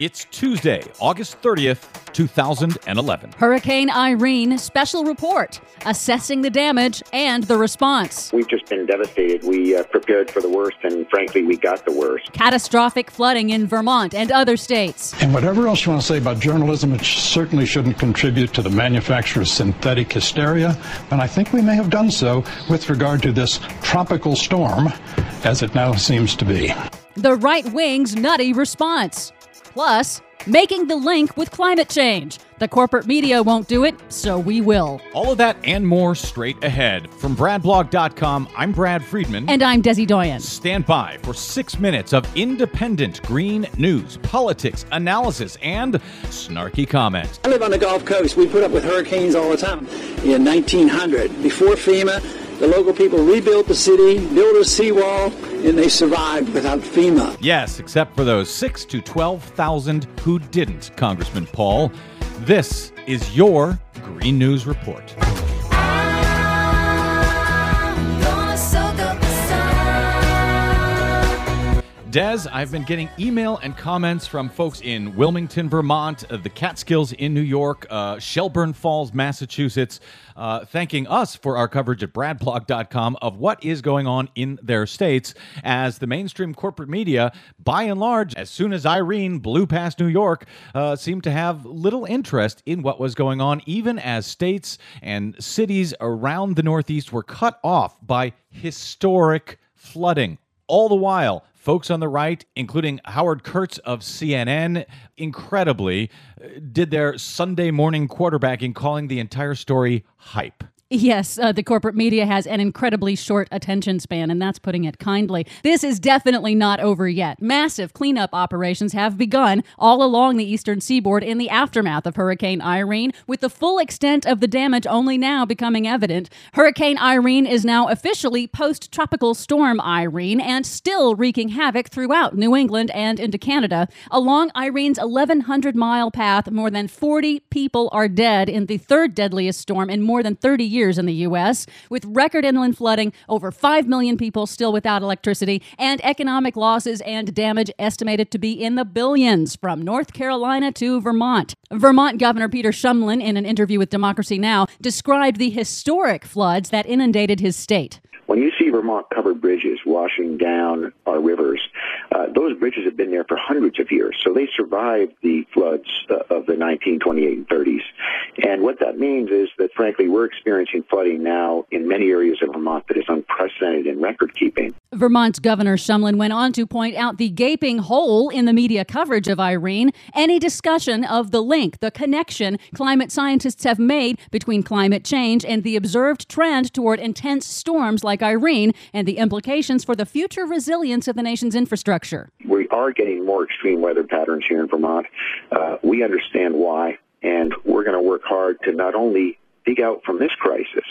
It's Tuesday, August 30th, 2011. Hurricane Irene special report assessing the damage and the response. We've just been devastated. We uh, prepared for the worst, and frankly, we got the worst. Catastrophic flooding in Vermont and other states. And whatever else you want to say about journalism, it certainly shouldn't contribute to the manufacture of synthetic hysteria. And I think we may have done so with regard to this tropical storm, as it now seems to be. The right wing's nutty response. Plus, making the link with climate change. The corporate media won't do it, so we will. All of that and more straight ahead. From BradBlog.com, I'm Brad Friedman. And I'm Desi Doyen. Stand by for six minutes of independent green news, politics, analysis, and snarky comments. I live on the Gulf Coast. We put up with hurricanes all the time. In 1900, before FEMA, the local people rebuilt the city, built a seawall, and they survived without FEMA. Yes, except for those six to 12,000 who didn't, Congressman Paul. This is your Green News Report. Des, I've been getting email and comments from folks in Wilmington, Vermont, uh, the Catskills in New York, uh, Shelburne Falls, Massachusetts, uh, thanking us for our coverage at bradblog.com of what is going on in their states as the mainstream corporate media, by and large, as soon as Irene blew past New York, uh, seemed to have little interest in what was going on, even as states and cities around the Northeast were cut off by historic flooding. All the while, folks on the right, including Howard Kurtz of CNN, incredibly uh, did their Sunday morning quarterbacking, calling the entire story hype. Yes, uh, the corporate media has an incredibly short attention span, and that's putting it kindly. This is definitely not over yet. Massive cleanup operations have begun all along the eastern seaboard in the aftermath of Hurricane Irene, with the full extent of the damage only now becoming evident. Hurricane Irene is now officially post tropical storm Irene and still wreaking havoc throughout New England and into Canada. Along Irene's 1,100 mile path, more than 40 people are dead in the third deadliest storm in more than 30 years years in the U.S., with record inland flooding, over 5 million people still without electricity, and economic losses and damage estimated to be in the billions from North Carolina to Vermont. Vermont Governor Peter Shumlin, in an interview with Democracy Now!, described the historic floods that inundated his state. When you see Vermont covered bridges washing down our rivers, uh, those bridges have been there for hundreds of years, so they survived the floods uh, of the 1928 and 30s. And what that means is that, frankly, we're experiencing flooding now in many areas of Vermont that is unprecedented in record keeping. Vermont's Governor Shumlin went on to point out the gaping hole in the media coverage of Irene, any discussion of the link, the connection climate scientists have made between climate change and the observed trend toward intense storms like Irene and the implications for the future resilience of the nation's infrastructure. We are getting more extreme weather patterns here in Vermont. Uh, we understand why, and we're going to work hard to not only dig out from this crisis,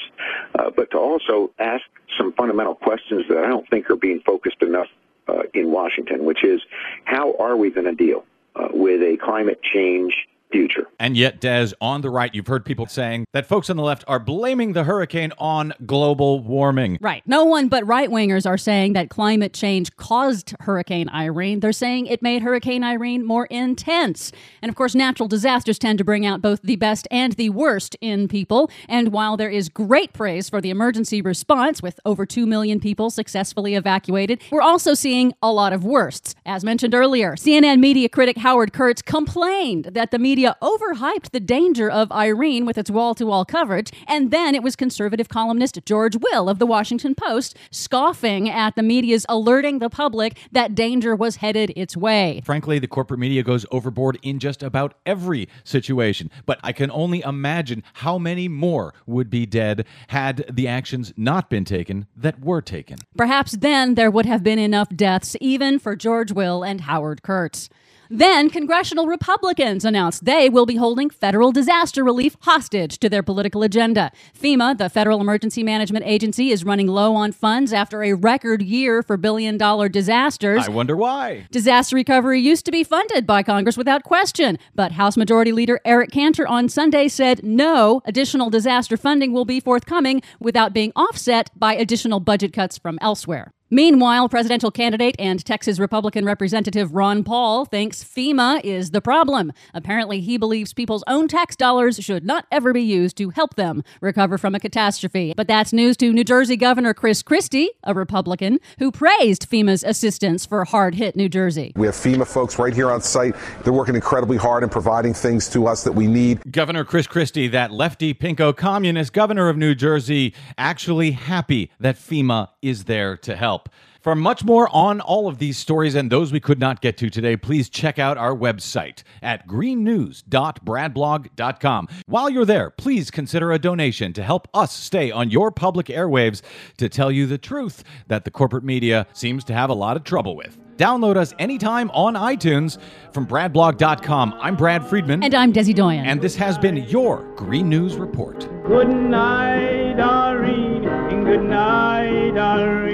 uh, but to also ask some fundamental questions that I don't think are being focused enough uh, in Washington, which is how are we going to deal uh, with a climate change future. And yet, Des, on the right, you've heard people saying that folks on the left are blaming the hurricane on global warming. Right. No one but right wingers are saying that climate change caused Hurricane Irene. They're saying it made Hurricane Irene more intense. And of course, natural disasters tend to bring out both the best and the worst in people. And while there is great praise for the emergency response, with over 2 million people successfully evacuated, we're also seeing a lot of worsts. As mentioned earlier, CNN media critic Howard Kurtz complained that the media media overhyped the danger of Irene with its wall to wall coverage, and then it was conservative columnist George Will of the Washington Post scoffing at the media's alerting the public that danger was headed its way. Frankly, the corporate media goes overboard in just about every situation, but I can only imagine how many more would be dead had the actions not been taken that were taken. Perhaps then there would have been enough deaths even for George Will and Howard Kurtz. Then, congressional Republicans announced they will be holding federal disaster relief hostage to their political agenda. FEMA, the Federal Emergency Management Agency, is running low on funds after a record year for billion dollar disasters. I wonder why. Disaster recovery used to be funded by Congress without question, but House Majority Leader Eric Cantor on Sunday said no additional disaster funding will be forthcoming without being offset by additional budget cuts from elsewhere. Meanwhile, presidential candidate and Texas Republican Representative Ron Paul thinks FEMA is the problem. Apparently, he believes people's own tax dollars should not ever be used to help them recover from a catastrophe. But that's news to New Jersey Governor Chris Christie, a Republican, who praised FEMA's assistance for hard hit New Jersey. We have FEMA folks right here on site. They're working incredibly hard and providing things to us that we need. Governor Chris Christie, that lefty pinko communist governor of New Jersey, actually happy that FEMA is there to help. For much more on all of these stories and those we could not get to today, please check out our website at greennews.bradblog.com. While you're there, please consider a donation to help us stay on your public airwaves to tell you the truth that the corporate media seems to have a lot of trouble with. Download us anytime on iTunes from bradblog.com. I'm Brad Friedman. And I'm Desi Doyen. And this has been your Green News Report. Good night, Irene. Good night, Irene.